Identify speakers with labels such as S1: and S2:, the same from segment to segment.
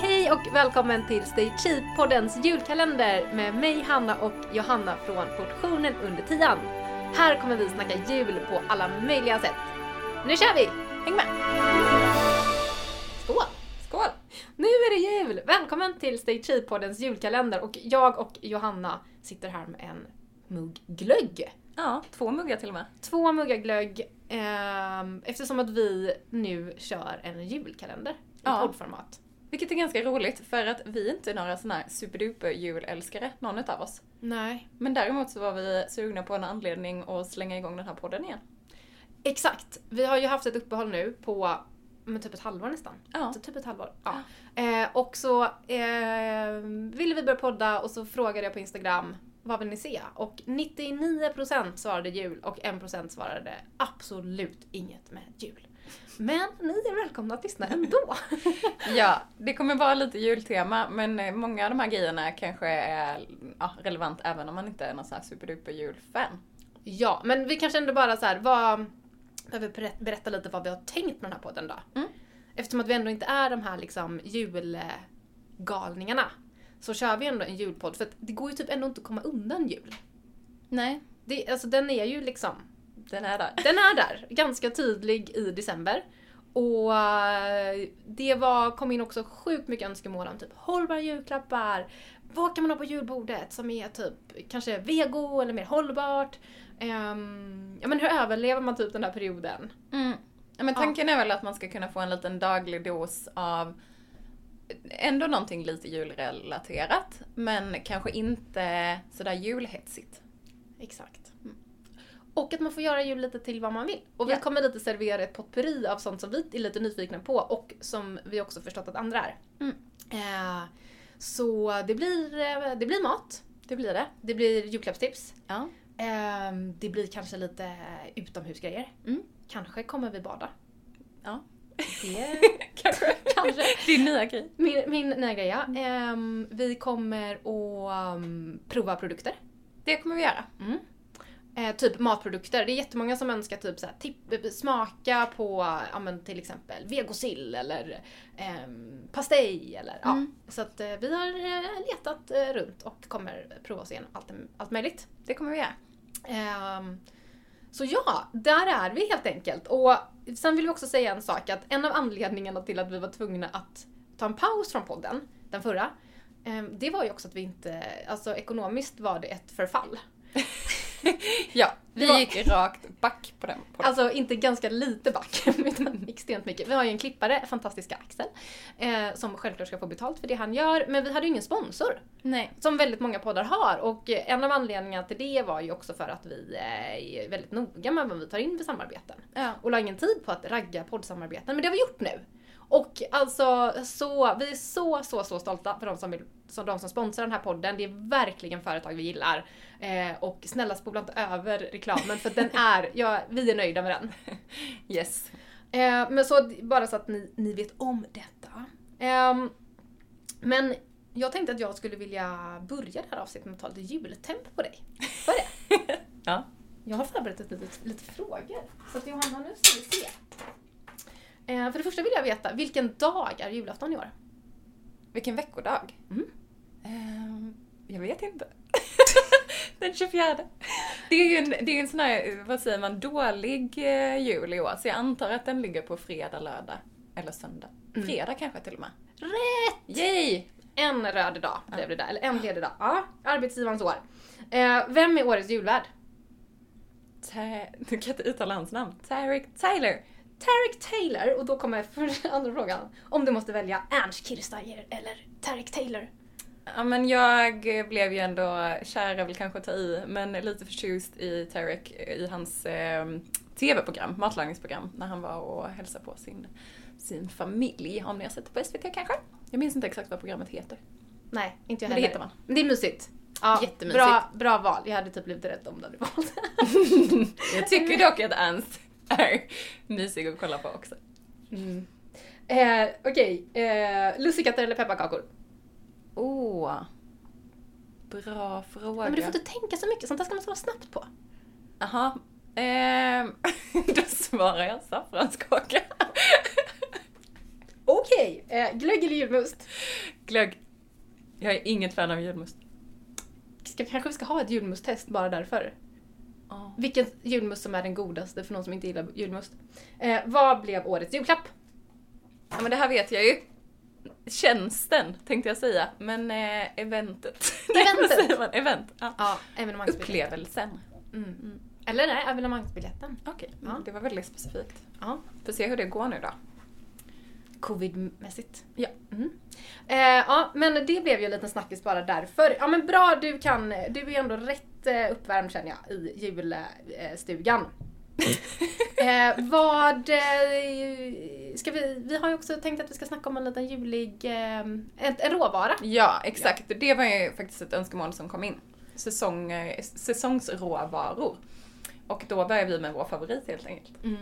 S1: Hej och välkommen till Stay Cheap-poddens julkalender med mig Hanna och Johanna från Portionen under tian. Här kommer vi snacka jul på alla möjliga sätt. Nu kör vi! Häng med! Skål!
S2: Skål!
S1: Nu är det jul! Välkommen till Stay Cheap-poddens julkalender och jag och Johanna sitter här med en mugg glögg.
S2: Ja, två muggar till och med.
S1: Två muggar glögg ehm, eftersom att vi nu kör en julkalender i
S2: Ja.
S1: poddformat.
S2: Vilket är ganska roligt för att vi är inte några såna här superduper julälskare, någon utav oss.
S1: Nej.
S2: Men däremot så var vi sugna på en anledning att slänga igång den här podden igen.
S1: Exakt. Vi har ju haft ett uppehåll nu på men typ ett halvår nästan.
S2: Ja.
S1: Så typ ett halvår. Ja. Eh, och så eh, ville vi börja podda och så frågade jag på Instagram vad vill ni se? Och 99% svarade jul och 1% svarade absolut inget med jul. Men ni är välkomna att lyssna ändå.
S2: Ja, det kommer vara lite jultema men eh, många av de här grejerna kanske är ja, relevant även om man inte är någon sån här superduper julfan.
S1: ja, men vi kanske ändå bara så här, vad, behöver berä- berätta lite vad vi har tänkt med den här podden då.
S2: Mm.
S1: Eftersom att vi ändå inte är de här liksom julgalningarna så kör vi ändå en julpodd för att det går ju typ ändå inte att komma undan jul.
S2: Nej,
S1: Det, alltså den är ju liksom,
S2: den är där.
S1: den är där, ganska tydlig i december. Och eh, det var, kom in också sjukt mycket önskemål om typ hållbara julklappar. Vad kan man ha på julbordet som är typ kanske vego eller mer hållbart? Ehm, ja men hur överlever man typ den här perioden?
S2: Mm. Ja, men tanken är väl att man ska kunna få en liten daglig dos av ändå någonting lite julrelaterat, men kanske inte sådär julhetsigt.
S1: Exakt. Och att man får göra jul lite till vad man vill. Och vi
S2: Ja.
S1: kommer lite servera ett potpurri av sånt som vi är lite nyfikna på och som vi också förstått att andra är.
S2: Mm.
S1: Eh, så det blir, eh, det blir mat,
S2: Det blir det.
S1: det blir julklappstips,
S2: Ja.
S1: eh, det blir kanske lite utomhusgrejer.
S2: Mm.
S1: Kanske kommer vi bada.
S2: Ja. Kanske.
S1: kanske.
S2: Din nya grej.
S1: Min, min nya grej ja. Ehm, vi kommer att um, prova produkter.
S2: Det kommer vi göra.
S1: Mm. Eh, typ matprodukter. Det är jättemånga som önskar typ så här, tipp, smaka på ja, men till exempel vegosill eller ehm, pastej eller ja.
S2: Mm.
S1: Så att eh, vi har eh, letat eh, runt och kommer prova oss igenom allt, allt möjligt.
S2: Det kommer vi göra.
S1: Så ja, där är vi helt enkelt. Och sen vill vi också säga en sak att en av anledningarna till att vi var tvungna att ta en paus från podden, den förra, eh, det var ju också att vi inte, alltså ekonomiskt var det ett förfall.
S2: Ja, vi
S1: var-
S2: gick rakt back på den. På den.
S1: Alltså inte ganska lite back, utan extremt mycket. Vi har ju en klippare, fantastiska Axel, eh, som självklart ska få betalt för det han gör, men vi hade ju ingen sponsor.
S2: Nej.
S1: Som väldigt många poddar har och en av anledningarna till det var ju också för att vi eh, är väldigt noga med vad vi tar in för samarbeten.
S2: Ja.
S1: Och la ingen tid på att ragga poddsamarbeten, men det har vi gjort nu. Och alltså, så, vi är så, så, så stolta för de som, vill, som, de som sponsrar den här podden. Det är verkligen företag vi gillar. Eh, och snälla spola inte över reklamen för den är, ja, vi är nöjda med den.
S2: Yes.
S1: Eh, men så bara så att ni, ni vet om detta. Ehm, men jag tänkte att jag skulle vilja börja det här avsnittet med att ta lite jultemp på dig. Jag det?
S2: Ja.
S1: Jag har förberett lite, lite, lite frågor. Så att Johanna, nu ska vi se. Eh, för det första vill jag veta, vilken dag är julafton i år?
S2: Vilken veckodag?
S1: Mm.
S2: Ehm, jag vet inte. Den 24. Det är ju en, det är en sån här, vad säger man, dålig eh, jul i år. Så jag antar att den ligger på fredag, lördag eller söndag.
S1: Mm.
S2: Fredag kanske till och med.
S1: Rätt!
S2: Yay!
S1: En röd dag blev det där, eller en ledig dag. Ja, arbetsgivarens år. Eh, vem är årets julvärd?
S2: Ta- du kan inte uttala hans namn. Tarek Tyler.
S1: Tarek Taylor, och då kommer för andra frågan. Om du måste välja Ernst Kirchsteiger eller Tarek Taylor.
S2: Ja men jag blev ju ändå, kär är väl kanske att ta i, men lite förtjust i Tarek i hans eh, TV-program, matlagningsprogram, när han var och hälsade på sin, sin familj. Om ni har sett det på SVT kanske? Jag minns inte exakt vad programmet heter.
S1: Nej, inte jag
S2: Men det
S1: heller.
S2: heter man.
S1: Men det är mysigt. Ja,
S2: Jättemysigt.
S1: Bra, bra val. Jag hade typ blivit rädd om du hade valt
S2: Jag tycker dock att Ernst är mysig att kolla på också.
S1: mm. eh, Okej, eh, lussekatter eller pepparkakor?
S2: Åh. Bra fråga.
S1: Men du får inte tänka så mycket, sånt där ska man svara snabbt på.
S2: Aha. Ehm, då svarar jag saffranskaka.
S1: Okej, eh, glögg eller julmust?
S2: Glögg. Jag är inget fan av julmust.
S1: Ska, kanske vi ska ha ett julmusttest bara därför.
S2: Oh.
S1: Vilken julmust som är den godaste för någon som inte gillar julmust. Eh, vad blev årets julklapp?
S2: Ja men det här vet jag ju. Tjänsten tänkte jag säga, men eh, eventet. Nej,
S1: Eventet?
S2: säger man? Event. Ja.
S1: Ja.
S2: Upplevelsen.
S1: Mm. Eller nej, evenemangsbiljetten.
S2: Okej,
S1: Ja.
S2: det var väldigt specifikt.
S1: Ja.
S2: Får se hur det går nu då.
S1: Covid-mässigt.
S2: Ja.
S1: Mm. Eh, ja, men det blev ju en liten snackis bara därför. Ja men bra, du kan, du är ändå rätt eh, uppvärmd känner jag i julstugan. eh, vad eh, ska vi, vi har ju också tänkt att vi ska snacka om en liten julig, eh, en, en råvara.
S2: Ja, exakt. Det var ju faktiskt ett önskemål som kom in. Säsong, eh, säsongsråvaror. Och då börjar vi med vår favorit helt enkelt.
S1: Mm.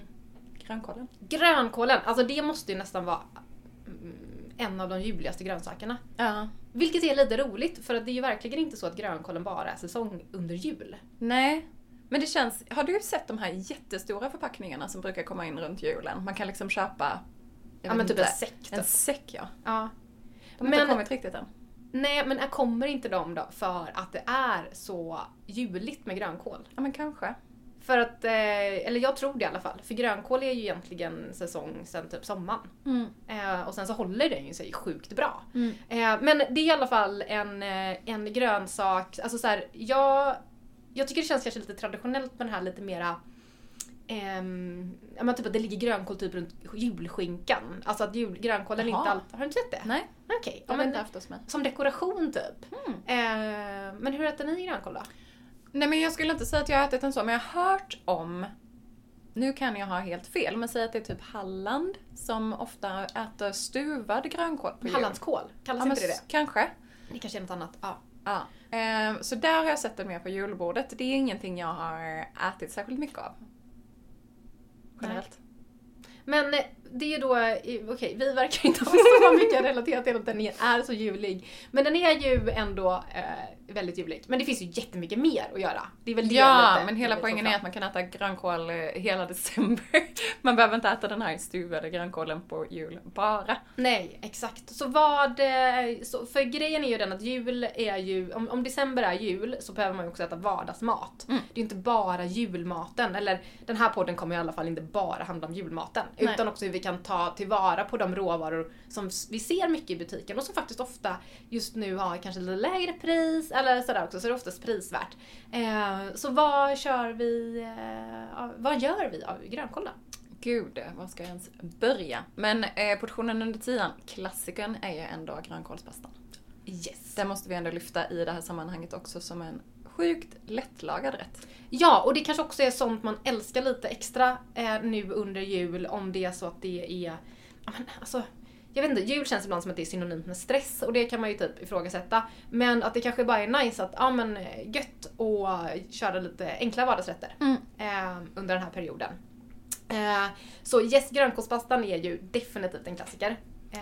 S2: Grönkålen.
S1: Grönkålen, alltså det måste ju nästan vara mm, en av de juligaste grönsakerna.
S2: Ja.
S1: Vilket är lite roligt för att det är ju verkligen inte så att grönkålen bara är säsong under jul.
S2: Nej. Men det känns, har du sett de här jättestora förpackningarna som brukar komma in runt julen? Man kan liksom köpa
S1: Ja men typ en
S2: inte,
S1: säck.
S2: En
S1: Typ.
S2: säck ja.
S1: Ja.
S2: De har inte
S1: Men-
S2: kommit riktigt än.
S1: Nej men kommer inte de då för att det är så juligt med grönkål?
S2: Ja men kanske.
S1: För att, eh, eller jag tror det i alla fall. För grönkål är ju egentligen säsong sen typ sommaren.
S2: Mm.
S1: Eh, och sen så håller den ju sig sjukt bra.
S2: Mm.
S1: Eh, men det är i alla fall en, eh, en grönsak, alltså så här, jag, jag tycker det känns kanske lite traditionellt med den här lite mera ja men typ att det ligger grönkål typ runt julskinkan. Alltså att jul, grönkålen
S2: Jaha.
S1: inte alltid... Har du inte sett det?
S2: Nej,
S1: Okej.
S2: det
S1: Ja, men, som dekoration typ.
S2: Mm.
S1: Eh, men hur äter ni grönkål då?
S2: Nej men jag skulle inte säga att jag har ätit den så, men jag har hört om nu kan jag ha helt fel, men säg att det är typ Halland som ofta äter stuvad grönkål på jul.
S1: Hallandskål, kallas
S2: ja,
S1: inte det det?
S2: Kanske.
S1: Det kanske är något annat. Ja.
S2: Ja. Ehm, så där har jag sett den mer på julbordet. Det är ingenting jag har ätit särskilt mycket av. Generellt.
S1: Men eh, det är då, okej vi verkar inte ha så mycket relaterat till att den är så julig. Men den är ju ändå eh, väldigt julig. Men det finns ju jättemycket mer att göra. Det är väl det
S2: Ja,
S1: lite
S2: men hela poängen är att man kan äta grönkål eh, hela december. Man behöver inte äta den här stuvade grönkålen på jul bara.
S1: Nej, exakt. Så vad, eh, så, för grejen är ju den att jul är ju, om, om december är jul så behöver man ju också äta vardagsmat.
S2: Mm.
S1: Det är ju inte bara julmaten, eller den här podden kommer i alla fall inte bara handla om julmaten.
S2: Nej.
S1: Utan också hur vi kan ta tillvara på de råvaror som vi ser mycket i butiken och som faktiskt ofta just nu har kanske lite lägre pris eller sådär också, så det är oftast prisvärt. Eh, så vad kör vi, eh, vad gör vi av grönkål då?
S2: Gud, var ska jag ens börja? Men eh, portionen under tian, klassikern är ju ändå grönkålspastan.
S1: Yes.
S2: Den måste vi ändå lyfta i det här sammanhanget också som en sjukt lättlagad rätt.
S1: Ja, och det kanske också är sånt man älskar lite extra eh, nu under jul om det är så att det är... Men, alltså, jag vet inte, jul känns ibland som att det är synonymt med stress och det kan man ju typ ifrågasätta. Men att det kanske bara är nice att, ja men eh, gött och köra lite enkla vardagsrätter
S2: Mm.
S1: eh, under den här perioden. Eh, så yes, grönkålspastan är ju definitivt en klassiker. Eh,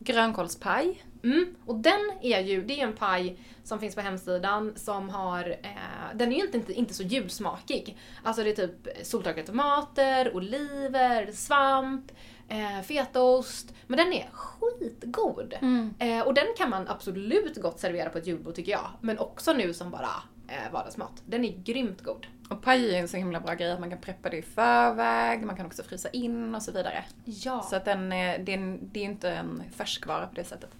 S2: Grönkålspaj.
S1: Mm, och den är ju, det är en paj som finns på hemsidan som har, eh, den är ju inte, inte, inte så julsmakig. Alltså det är typ soltorkade tomater, oliver, svamp, eh, fetaost. Men den är skitgod.
S2: Mm.
S1: Eh, och den kan man absolut gott servera på ett julbord tycker jag. Men också nu som bara eh, vardagsmat. Den är grymt god.
S2: Och paj är en så himla bra grej att man kan preppa det i förväg, man kan också frysa in och så vidare.
S1: Ja.
S2: Så att den, är- det är, en- det är inte en färskvara på det sättet.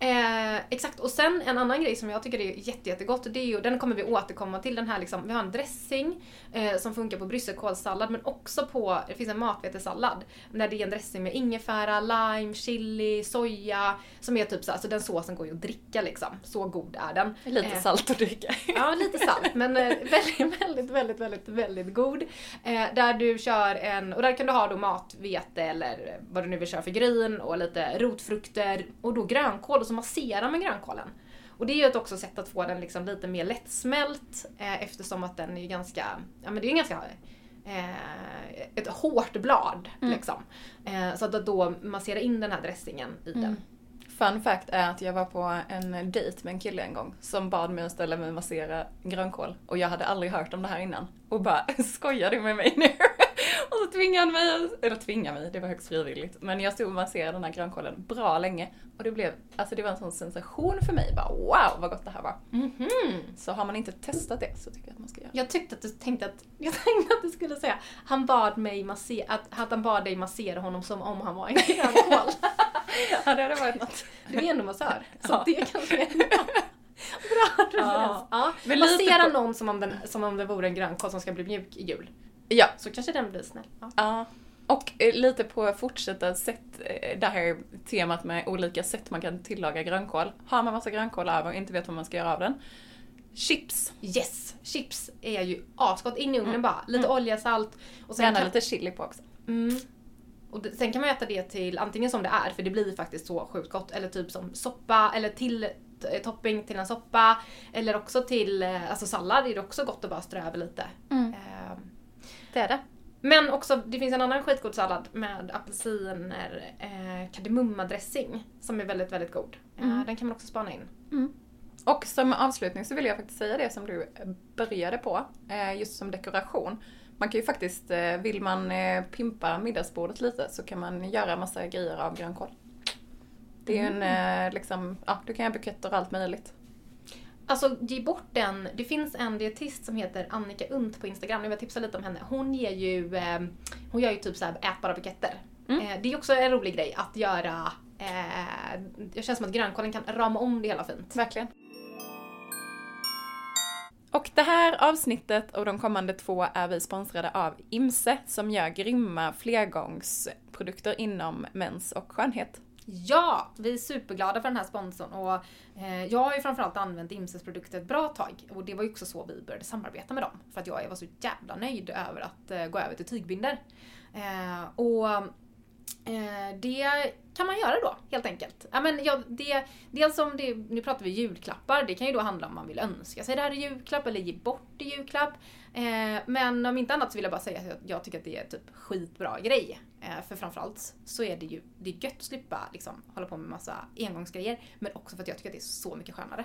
S1: Eh, exakt, och sen en annan grej som jag tycker är jätte, jättegott, det är ju, den kommer vi återkomma till, den här liksom, vi har en dressing eh, som funkar på brysselkålssallad men också på, det finns en matvetesallad när det är en dressing med ingefära, lime, chili, soja som är typ så, alltså den såsen går ju att dricka liksom, så god är den.
S2: Lite
S1: Eh,
S2: salt att dricka.
S1: Ja, lite salt men eh, väldigt, väldigt, väldigt, väldigt, väldigt god. Eh, där du kör en, och där kan du ha då matvete eller vad du nu vill köra för gryn och lite rotfrukter och då grönkål så massera med grönkålen. Och det är ju ett också sätt att få den liksom lite mer lättsmält eh, eftersom att den är ju ganska, ja men det är ju ganska eh, ett hårt blad
S2: Mm.
S1: liksom. Eh, så att då massera in den här dressingen i den.
S2: Fun fact är att jag var på en dejt med en kille en gång som bad mig att ställa mig och massera grönkål. Och jag hade aldrig hört om det här innan. Och bara, skojar du med mig nu? Tvingade han mig, eller tvingade mig, det var högst frivilligt. Men jag stod och masserade den här grönkålen bra länge. Och det blev, alltså det var en sån sensation för mig. Bara wow vad gott det här var.
S1: Mhm.
S2: Så har man inte testat det så tycker jag att man ska göra det.
S1: Jag tyckte att du tänkte att, jag tänkte att du skulle säga han bad mig massera, att, att han bad dig massera honom som om han var en grönkål.
S2: Ja, det hade varit något.
S1: Du är ändå massör, så
S2: Ja.
S1: det kanske är bra. Referens. Ja.
S2: Lite
S1: Massera
S2: på-
S1: någon som om, den, som om det vore en grönkål som ska bli mjuk i jul.
S2: Ja,
S1: Så kanske den blir snäll. Ja.
S2: Ja. Och eh, lite på fortsätta sätt, eh, det här temat med olika sätt man kan tillaga grönkål. Har man massa grönkål över och inte vet vad man ska göra av den. Chips.
S1: Yes! Chips är ju asgott. In i ugnen
S2: Mm.
S1: bara. Lite
S2: Mm.
S1: olja, salt. Och sen
S2: Gärna
S1: kan,
S2: lite chili på också.
S1: mm, och det, sen kan man äta det till antingen som det är, för det blir faktiskt så sjukt gott. Eller typ som soppa, eller till t- topping till en soppa. Eller också till eh, alltså sallad är det också gott att bara strö över lite.
S2: Mm.
S1: Eh,
S2: Det är det.
S1: Men också, det finns en annan skitgod sallad med apelsiner, eh, kardemummadressing som är väldigt, väldigt god. Eh,
S2: Mm.
S1: Den kan man också spana in.
S2: Och som avslutning så vill jag faktiskt säga det som du började på, eh, just som dekoration. Man kan ju faktiskt, eh, vill man eh, pimpa middagsbordet lite så kan man göra massa grejer av grönkål. Det är ju en, eh, liksom, ja du kan göra buketter och allt möjligt.
S1: Alltså ge bort den. Det finns en dietist som heter Annika Unt på Instagram, jag vill tipsa lite om henne. Hon ger ju, eh, hon gör ju typ så här ätbara buketter.
S2: Mm.
S1: Eh, det är också en rolig grej att göra, eh, det känns som att grönkålen kan rama om det hela fint.
S2: Verkligen. Och det här avsnittet och de kommande två är vi sponsrade av Imse som gör grymma flergångsprodukter inom mens och skönhet.
S1: Ja, vi är superglada för den här sponsorn och eh, jag har ju framförallt använt Imses produkter ett bra tag och det var ju också så vi började samarbeta med dem för att jag var så jävla nöjd över att eh, gå över till tygbinder. Eh, och eh, det kan man göra då helt enkelt. Ja, men ja, det, dels om det, nu pratar vi julklappar, det kan ju då handla om man vill önska sig det här i julklapp eller ge bort i julklapp. Eh, men om inte annat så vill jag bara säga att jag, jag tycker att det är typ skitbra grej. Eh, för framförallt så är det ju det är gött att slippa liksom, hålla på med massa engångsgrejer. Men också för att jag tycker att det är så mycket skönare.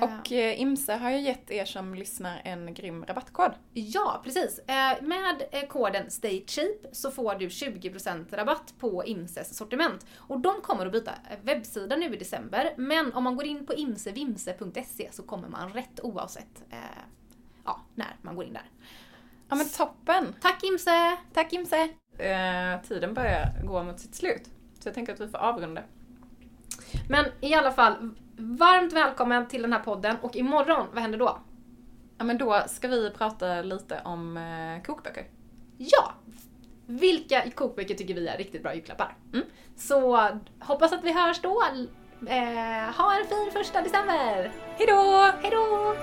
S2: Och eh, Imse har ju gett er som lyssnar en grym rabattkod.
S1: Ja, precis. Eh, Med eh, koden STAYCHEAP så får du 20% rabatt på Imses sortiment. Och de kommer att byta webbsida nu i december, men om man går in på imsevimse.se så kommer man rätt oavsett eh, ja, när man går in där.
S2: Ja men toppen!
S1: Tack Imse!
S2: Tack Imse! Eh, tiden börjar gå mot sitt slut. Så jag tänker att vi får avrunda.
S1: Men i alla fall, varmt välkommen till den här podden och imorgon, vad händer då?
S2: Ja men då ska vi prata lite om eh, kokböcker.
S1: Ja! Vilka kokböcker tycker vi är riktigt bra julklappar?
S2: Mm.
S1: Så hoppas att vi hörs då. Eh, ha en fin första december!
S2: Hejdå!
S1: Hejdå!